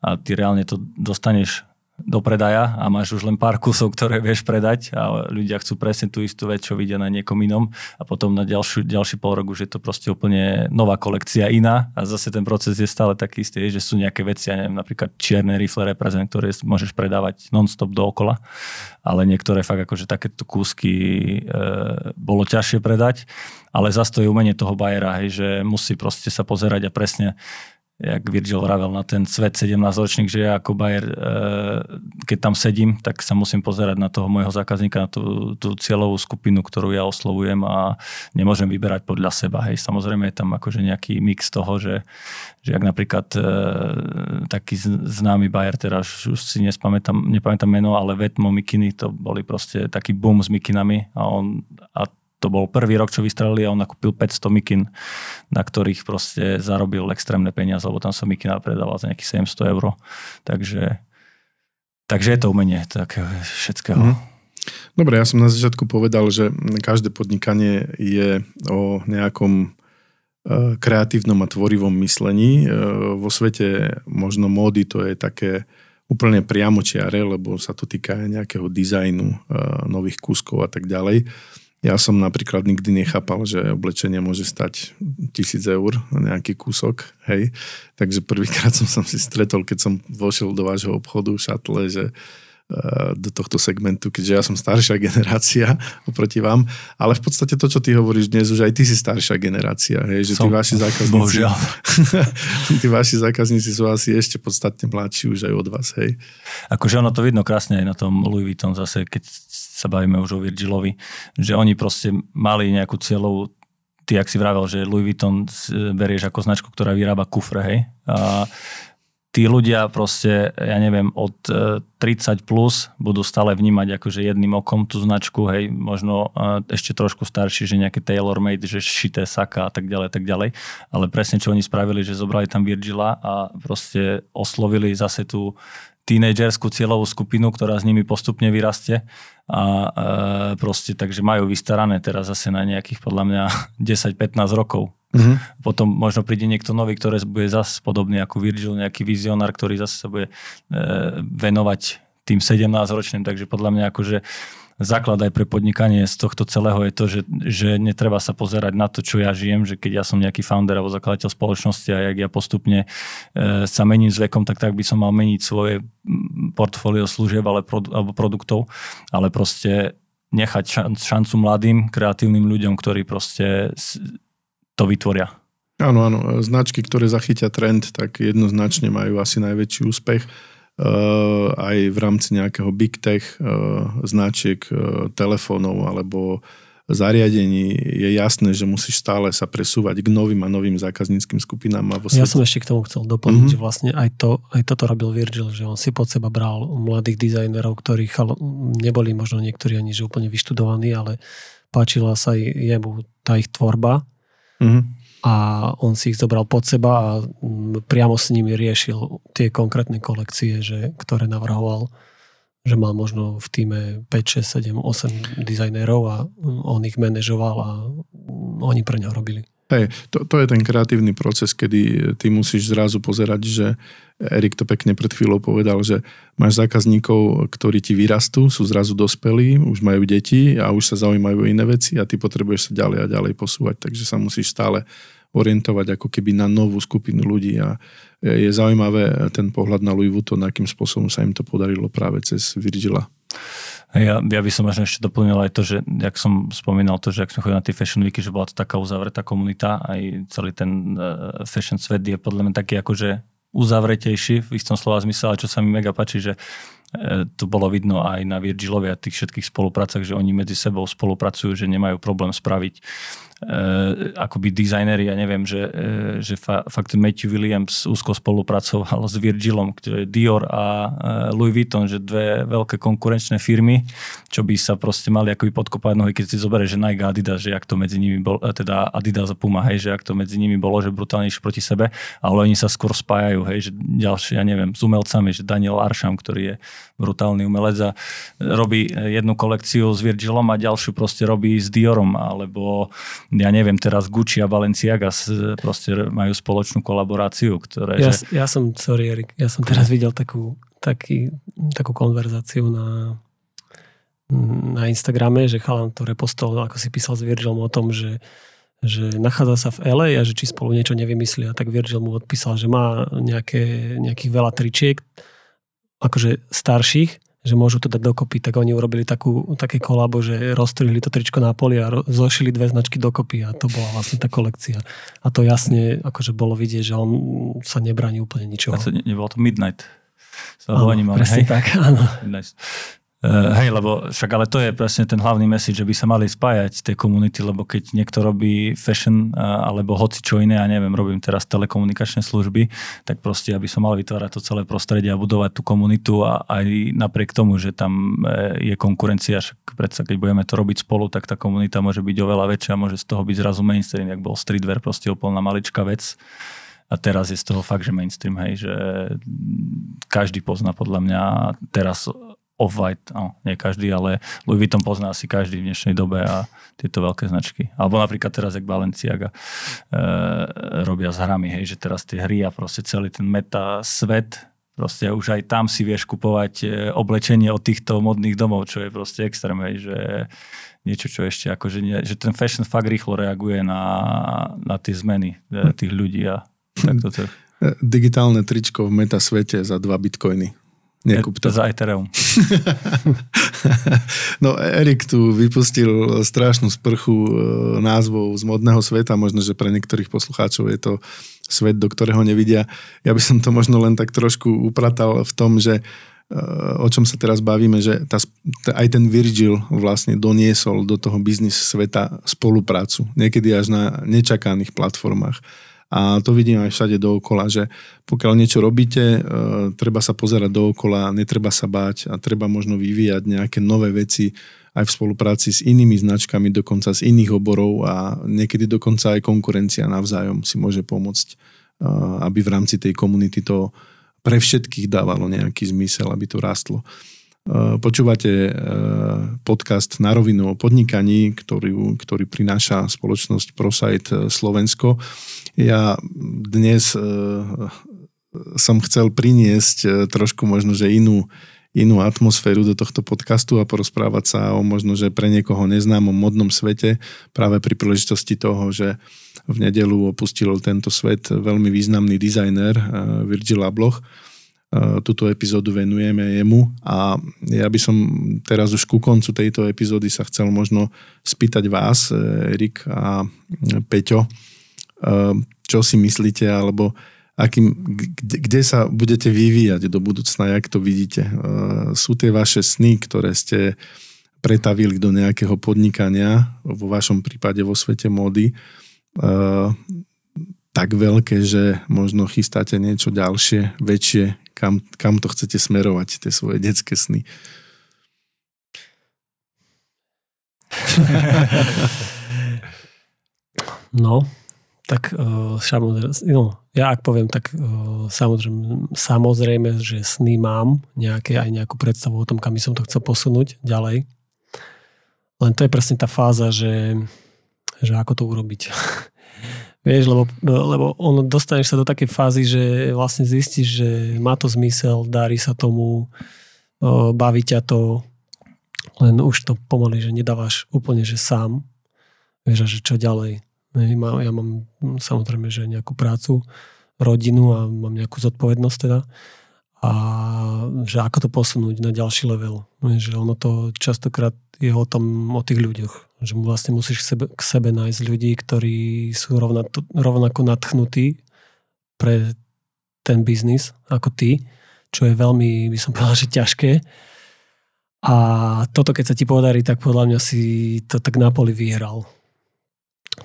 a ty reálne to dostaneš do predaja a máš už len pár kusov, ktoré vieš predať a ľudia chcú presne tú istú vec, čo vidia na niekom inom a potom na ďalší, ďalší pol rok už je to proste úplne nová kolekcia iná a zase ten proces je stále taký istý, že sú nejaké veci, ja neviem, napríklad čierne rifle reprezent, ktoré môžeš predávať non-stop dookola, ale niektoré fakt akože takéto kúsky e, bolo ťažšie predať, ale zase to je umenie toho bajera, hej, že musí proste sa pozerať a presne jak Virgil vravel na ten svet 17-ročník, že ja ako Bayer, e, keď tam sedím, tak sa musím pozerať na toho môjho zákazníka, na tú, tú cieľovú skupinu, ktorú ja oslovujem a nemôžem vyberať podľa seba. Hej, samozrejme je tam akože nejaký mix toho, že, že ak napríklad e, taký známy Bayer, teraz už si nespamätám, nepamätám meno, ale Vetmo Mikiny, to boli proste taký boom s mikinami a on a to bol prvý rok, čo vystrelili a on nakúpil 500 mikin, na ktorých proste zarobil extrémne peniaze, lebo tam sa mikina predával za nejakých 700 eur. Takže, takže je to umenie takého všetkého. Mm. Dobre, ja som na začiatku povedal, že každé podnikanie je o nejakom e, kreatívnom a tvorivom myslení. E, vo svete možno módy to je také úplne priamočiare, lebo sa to týka aj nejakého dizajnu e, nových kúskov a tak ďalej. Ja som napríklad nikdy nechápal, že oblečenie môže stať tisíc eur na nejaký kúsok, hej. Takže prvýkrát som sa si stretol, keď som vošiel do vášho obchodu v šatle, že eh, do tohto segmentu, keďže ja som staršia generácia (laughs) oproti vám, ale v podstate to, čo ty hovoríš dnes, už aj ty si staršia generácia, hej, že som, tí vaši zákazníci, (laughs) tí vaši zákazníci sú asi ešte podstatne mladší už aj od vás, hej. Akože ono to vidno krásne aj na tom Louis Vuitton zase, keď sa bavíme už o Virgilovi, že oni proste mali nejakú cieľovú ty, ak si vravel, že Louis Vuitton berieš ako značku, ktorá vyrába kufre, hej. A tí ľudia proste, ja neviem, od 30 e, plus budú stále vnímať akože jedným okom tú značku, hej, možno e, ešte trošku starší, že nejaké tailor-made, že šité saka a tak ďalej, tak ďalej. Ale presne čo oni spravili, že zobrali tam Virgila a proste oslovili zase tú tínedžerskú cieľovú skupinu, ktorá s nimi postupne vyrastie a e, proste takže majú vystarané teraz zase na nejakých podľa mňa (laughs) 10-15 rokov Uh-huh. Potom možno príde niekto nový, ktorý bude zase podobný ako Virgil, nejaký vizionár, ktorý zase sa bude e, venovať tým 17-ročným, takže podľa mňa akože základ aj pre podnikanie z tohto celého je to, že, že netreba sa pozerať na to, čo ja žijem, že keď ja som nejaký founder alebo zakladateľ spoločnosti a jak ja postupne e, sa mením s vekom, tak tak by som mal meniť svoje portfólio služieb ale alebo produktov, ale proste nechať šancu mladým, kreatívnym ľuďom, ktorí proste to vytvoria. Áno, áno. Značky, ktoré zachytia trend, tak jednoznačne majú asi najväčší úspech. Uh, aj v rámci nejakého big tech uh, značiek, uh, telefónov alebo zariadení je jasné, že musíš stále sa presúvať k novým a novým zákazníckým skupinám. A ja som ešte k tomu chcel doplniť, mm-hmm. že vlastne aj, to, aj toto robil Virgil, že on si pod seba bral mladých dizajnerov, ktorí chal, neboli možno niektorí ani že úplne vyštudovaní, ale páčila sa jemu tá ich tvorba Mm-hmm. A on si ich zobral pod seba a mm, priamo s nimi riešil tie konkrétne kolekcie, že, ktoré navrhoval že mal možno v týme 5, 6, 7, 8 dizajnérov a on ich manažoval a oni pre ňa robili. Hej, to, to je ten kreatívny proces, kedy ty musíš zrazu pozerať, že Erik to pekne pred chvíľou povedal, že máš zákazníkov, ktorí ti vyrastú, sú zrazu dospelí, už majú deti a už sa zaujímajú iné veci a ty potrebuješ sa ďalej a ďalej posúvať, takže sa musíš stále orientovať ako keby na novú skupinu ľudí a je zaujímavé ten pohľad na Louis Vuitton, akým spôsobom sa im to podarilo práve cez Virgila. Ja, ja by som možno ešte doplnil aj to, že jak som spomínal to, že ak sme chodili na tie fashion weeky, že bola to taká uzavretá komunita, aj celý ten uh, fashion svet je podľa mňa taký akože uzavretejší v istom slova zmysle, čo sa mi mega páči, že uh, to bolo vidno aj na Virgilovi a tých všetkých spoluprácach, že oni medzi sebou spolupracujú, že nemajú problém spraviť akoby dizajneri, ja neviem, že, uh, že fa, fakt Matthew Williams úzko spolupracoval (laughs) s Virgilom, ktoré Dior a uh, Louis Vuitton, že dve veľké konkurenčné firmy, čo by sa proste mali akoby podkopať nohy, keď si zoberie, že Nike Adidas, že ak to medzi nimi bol, teda Adidas a Puma, hej, že ak to medzi nimi bolo, že brutálnejšie proti sebe, ale oni sa skôr spájajú, hej, že ďalšie, ja neviem, s umelcami, že Daniel Arsham, ktorý je brutálny umelec a robí jednu kolekciu s Virgilom a ďalšiu proste robí s Diorom, alebo ja neviem, teraz Gucci a Balenciaga proste majú spoločnú kolaboráciu, ktoré... Ja, že... ja som, sorry Erik, ja som teraz videl takú, taký, takú konverzáciu na, na Instagrame, že chalan to repostol, ako si písal s Virgilom o tom, že že nachádza sa v LA a že či spolu niečo nevymyslia. Tak Virgil mu odpísal, že má nejaké, nejakých veľa tričiek, akože starších, že môžu to dať dokopy, tak oni urobili takú, také kolabo, že rozstrihli to tričko na poli a ro- zošili dve značky dokopy a to bola vlastne tá kolekcia. A to jasne akože bolo vidieť, že on sa nebráni úplne ničoho. A to ne, nebolo to Midnight. Áno, presne hej? tak, áno. Midnight. Uh, hej, lebo však ale to je presne ten hlavný message, že by sa mali spájať tie komunity, lebo keď niekto robí fashion uh, alebo hoci čo iné, ja neviem, robím teraz telekomunikačné služby, tak proste aby som mal vytvárať to celé prostredie a budovať tú komunitu a aj napriek tomu, že tam uh, je konkurencia, však predsa keď budeme to robiť spolu, tak tá komunita môže byť oveľa väčšia, môže z toho byť zrazu mainstream, jak bol streetwear, proste úplná maličká vec. A teraz je z toho fakt, že mainstream, hej, že každý pozná podľa mňa teraz Off-White, no, nie každý, ale Louis Vuitton pozná asi každý v dnešnej dobe a tieto veľké značky. Alebo napríklad teraz, jak Balenciaga e, robia s hrami, hej, že teraz tie hry a proste celý ten meta svet, proste už aj tam si vieš kupovať e, oblečenie od týchto modných domov, čo je proste extrém, hej, že niečo, čo ešte akože nie, že ten fashion fakt rýchlo reaguje na, na tie zmeny e, tých ľudí a tak to Digitálne tričko v meta svete za dva bitcoiny. Nekúp to. Za Ethereum. (laughs) no Erik tu vypustil strašnú sprchu e, názvov z modného sveta, možno, že pre niektorých poslucháčov je to svet, do ktorého nevidia. Ja by som to možno len tak trošku upratal v tom, že e, o čom sa teraz bavíme, že tá, aj ten Virgil vlastne doniesol do toho biznis sveta spoluprácu. Niekedy až na nečakaných platformách. A to vidím aj všade dookola, že pokiaľ niečo robíte, e, treba sa pozerať dookola, netreba sa báť a treba možno vyvíjať nejaké nové veci aj v spolupráci s inými značkami, dokonca z iných oborov a niekedy dokonca aj konkurencia navzájom si môže pomôcť, e, aby v rámci tej komunity to pre všetkých dávalo nejaký zmysel, aby to rástlo. Počúvate podcast na rovinu o podnikaní, ktorý, ktorý prináša spoločnosť ProSite Slovensko. Ja dnes som chcel priniesť trošku možno, že inú inú atmosféru do tohto podcastu a porozprávať sa o možno, že pre niekoho neznámom modnom svete práve pri príležitosti toho, že v nedelu opustil tento svet veľmi významný dizajner eh, Virgil Abloh. Eh, túto epizódu venujeme jemu a ja by som teraz už ku koncu tejto epizódy sa chcel možno spýtať vás, eh, Erik a Peťo, čo si myslíte, alebo akým, kde, kde sa budete vyvíjať do budúcna, jak to vidíte. Sú tie vaše sny, ktoré ste pretavili do nejakého podnikania, vo vašom prípade vo svete módy, tak veľké, že možno chystáte niečo ďalšie, väčšie, kam, kam to chcete smerovať, tie svoje detské sny. (laughs) No, tak uh, samozrejme, no, ja ak poviem, tak uh, samozrejme, samozrejme, že sny mám nejaké, aj nejakú predstavu o tom, kam by som to chcel posunúť ďalej. Len to je presne tá fáza, že, že ako to urobiť. (laughs) Vieš, lebo, lebo on dostaneš sa do takej fázy, že vlastne zistíš, že má to zmysel, darí sa tomu, baví ťa to, len už to pomaly, že nedávaš úplne, že sám. Vieš, že čo ďalej ja mám hm, samozrejme, že nejakú prácu, rodinu a mám nejakú zodpovednosť teda. A že ako to posunúť na ďalší level. Že ono to častokrát je o tom, o tých ľuďoch. Že vlastne musíš k sebe, k sebe nájsť ľudí, ktorí sú rovnako, rovnako nadchnutí pre ten biznis ako ty, čo je veľmi, by som povedal, že ťažké. A toto, keď sa ti podarí, tak podľa mňa si to tak na poli vyhral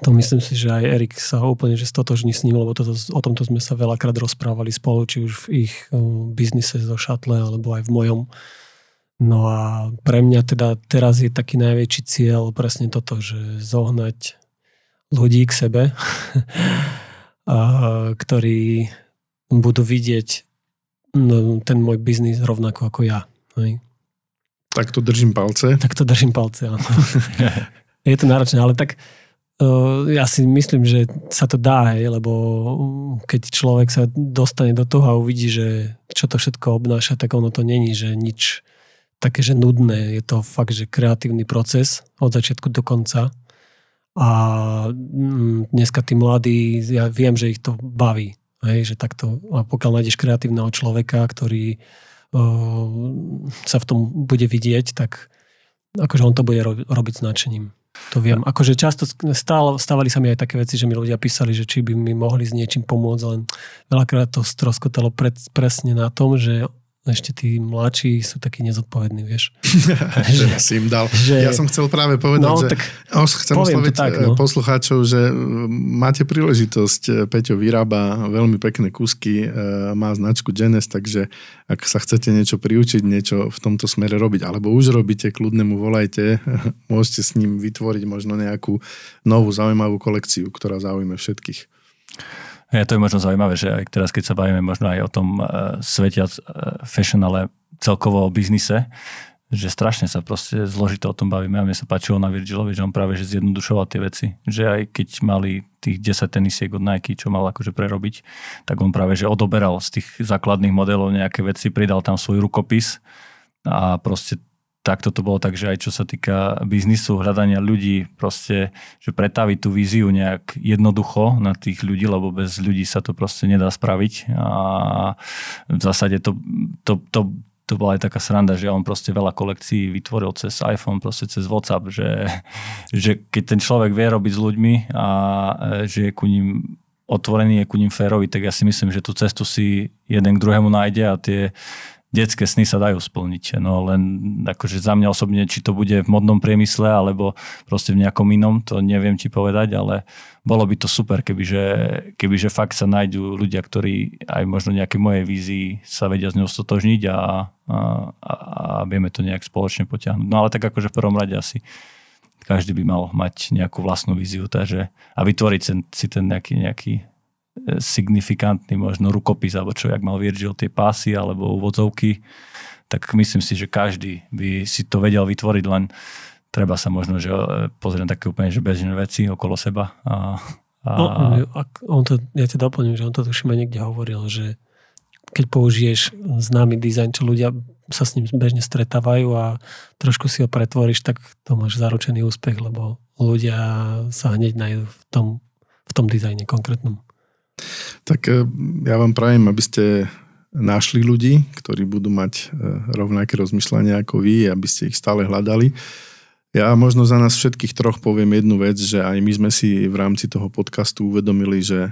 to myslím si, že aj Erik sa úplne že stotožní s ním, lebo toto, o tomto sme sa veľakrát rozprávali spolu, či už v ich biznise zo šatle, alebo aj v mojom. No a pre mňa teda teraz je taký najväčší cieľ presne toto, že zohnať ľudí k sebe, (laughs) a, ktorí budú vidieť no, ten môj biznis rovnako ako ja. Hej. Tak to držím palce. Tak to držím palce, áno. (laughs) je to náročné, ale tak ja si myslím, že sa to dá, hej, lebo keď človek sa dostane do toho a uvidí, že čo to všetko obnáša, tak ono to není, že nič také, že nudné. Je to fakt, že kreatívny proces od začiatku do konca. A mm, dneska tí mladí, ja viem, že ich to baví. Hej, že takto, a pokiaľ nájdeš kreatívneho človeka, ktorý uh, sa v tom bude vidieť, tak akože on to bude robiť značením. To viem. Akože často stále, stávali sa mi aj také veci, že mi ľudia písali, že či by mi mohli s niečím pomôcť, len veľakrát to stroskotalo pred, presne na tom, že ešte tí mladší sú takí nezodpovední, vieš. (laughs) že si im dal. Že... Ja som chcel práve povedať, no, že tak chcem osloviť tak, no. poslucháčov, že máte príležitosť, e, Peťo vyrába veľmi pekné kusky, má značku Genes, takže ak sa chcete niečo priučiť, niečo v tomto smere robiť, alebo už robíte, kľudne mu volajte, (laughs) môžete s ním vytvoriť možno nejakú novú zaujímavú kolekciu, ktorá zaujíme všetkých. Ja, to je možno zaujímavé, že aj teraz, keď sa bavíme možno aj o tom uh, svete uh, fashion, ale celkovo o biznise, že strašne sa proste zložito o tom bavíme a mne sa páčilo na Virgilovi, že on práve že zjednodušoval tie veci. Že aj keď mali tých 10 tenisiek od Nike, čo mal akože prerobiť, tak on práve že odoberal z tých základných modelov nejaké veci, pridal tam svoj rukopis a proste takto to bolo tak, že aj čo sa týka biznisu, hľadania ľudí, proste, že pretaviť tú víziu nejak jednoducho na tých ľudí, lebo bez ľudí sa to proste nedá spraviť. A v zásade to, to, to, to bola aj taká sranda, že on proste veľa kolekcií vytvoril cez iPhone, proste cez WhatsApp, že, že keď ten človek vie robiť s ľuďmi a že je ku ním otvorený, je ku ním férový, tak ja si myslím, že tú cestu si jeden k druhému nájde a tie detské sny sa dajú splniť. No len akože za mňa osobne, či to bude v modnom priemysle alebo proste v nejakom inom, to neviem ti povedať, ale bolo by to super, kebyže, kebyže fakt sa nájdú ľudia, ktorí aj možno nejaké mojej vízii sa vedia z ňou stotožniť a, a, a vieme to nejak spoločne potiahnuť. No ale tak akože v prvom rade asi každý by mal mať nejakú vlastnú víziu takže, a vytvoriť si ten nejaký, nejaký signifikantný možno rukopis, alebo čo, jak mal Virgil tie pásy alebo úvodzovky, tak myslím si, že každý by si to vedel vytvoriť, len treba sa možno že e, pozrieť na také úplne že bežné veci okolo seba. A, a... No, on to, ja ti doplním, že on to tuším aj niekde hovoril, že keď použiješ známy dizajn, čo ľudia sa s ním bežne stretávajú a trošku si ho pretvoríš, tak to máš zaručený úspech, lebo ľudia sa hneď nájdú v tom, v tom dizajne konkrétnom. Tak e, ja vám prajem, aby ste našli ľudí, ktorí budú mať e, rovnaké rozmýšľanie ako vy, aby ste ich stále hľadali. Ja možno za nás všetkých troch poviem jednu vec, že aj my sme si v rámci toho podcastu uvedomili, že e,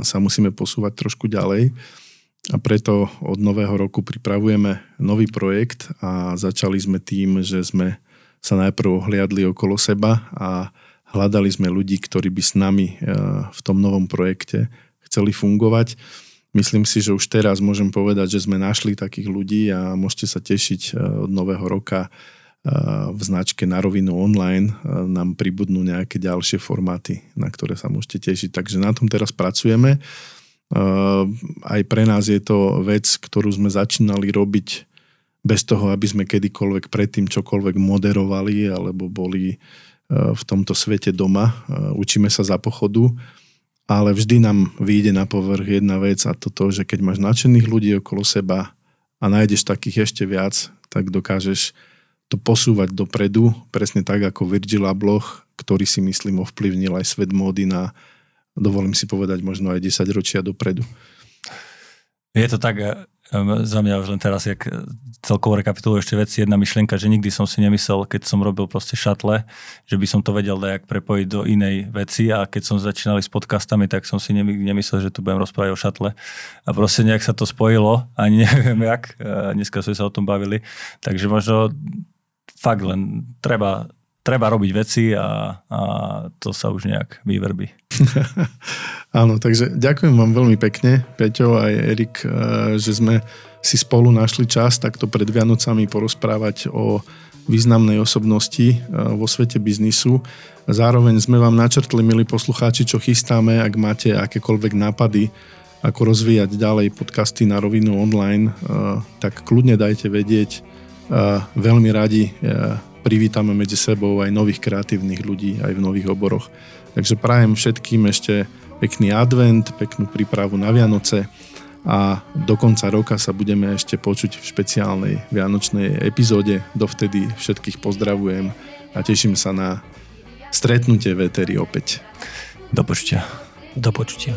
sa musíme posúvať trošku ďalej a preto od nového roku pripravujeme nový projekt a začali sme tým, že sme sa najprv ohliadli okolo seba a hľadali sme ľudí, ktorí by s nami v tom novom projekte chceli fungovať. Myslím si, že už teraz môžem povedať, že sme našli takých ľudí a môžete sa tešiť e, od nového roka e, v značke na rovinu online e, nám pribudnú nejaké ďalšie formáty, na ktoré sa môžete tešiť. Takže na tom teraz pracujeme. Aj pre nás je to vec, ktorú sme začínali robiť bez toho, aby sme kedykoľvek predtým čokoľvek moderovali alebo boli v tomto svete doma. Učíme sa za pochodu ale vždy nám vyjde na povrch jedna vec a to to, že keď máš nadšených ľudí okolo seba a nájdeš takých ešte viac, tak dokážeš to posúvať dopredu, presne tak ako Virgil Abloh, ktorý si myslím ovplyvnil aj svet módy na, dovolím si povedať, možno aj 10 ročia dopredu. Je to tak, za mňa už len teraz, jak celkovo rekapitulujem ešte veci, jedna myšlienka, že nikdy som si nemyslel, keď som robil proste šatle, že by som to vedel dajak prepojiť do inej veci a keď som začínali s podcastami, tak som si nemyslel, že tu budem rozprávať o šatle. A proste nejak sa to spojilo, ani (laughs) neviem jak, dneska sme sa o tom bavili, takže možno fakt len treba treba robiť veci a, a to sa už nejak vyverbí. (laughs) Áno, takže ďakujem vám veľmi pekne, Peťo aj Erik, eh, že sme si spolu našli čas takto pred Vianocami porozprávať o významnej osobnosti eh, vo svete biznisu. Zároveň sme vám načrtli, milí poslucháči, čo chystáme, ak máte akékoľvek nápady, ako rozvíjať ďalej podcasty na rovinu online, eh, tak kľudne dajte vedieť. Veľmi radi privítame medzi sebou aj nových kreatívnych ľudí aj v nových oboroch. Takže prajem všetkým ešte pekný advent, peknú prípravu na Vianoce a do konca roka sa budeme ešte počuť v špeciálnej vianočnej epizóde. Dovtedy všetkých pozdravujem a teším sa na stretnutie v opäť. Do počutia. Do počutia.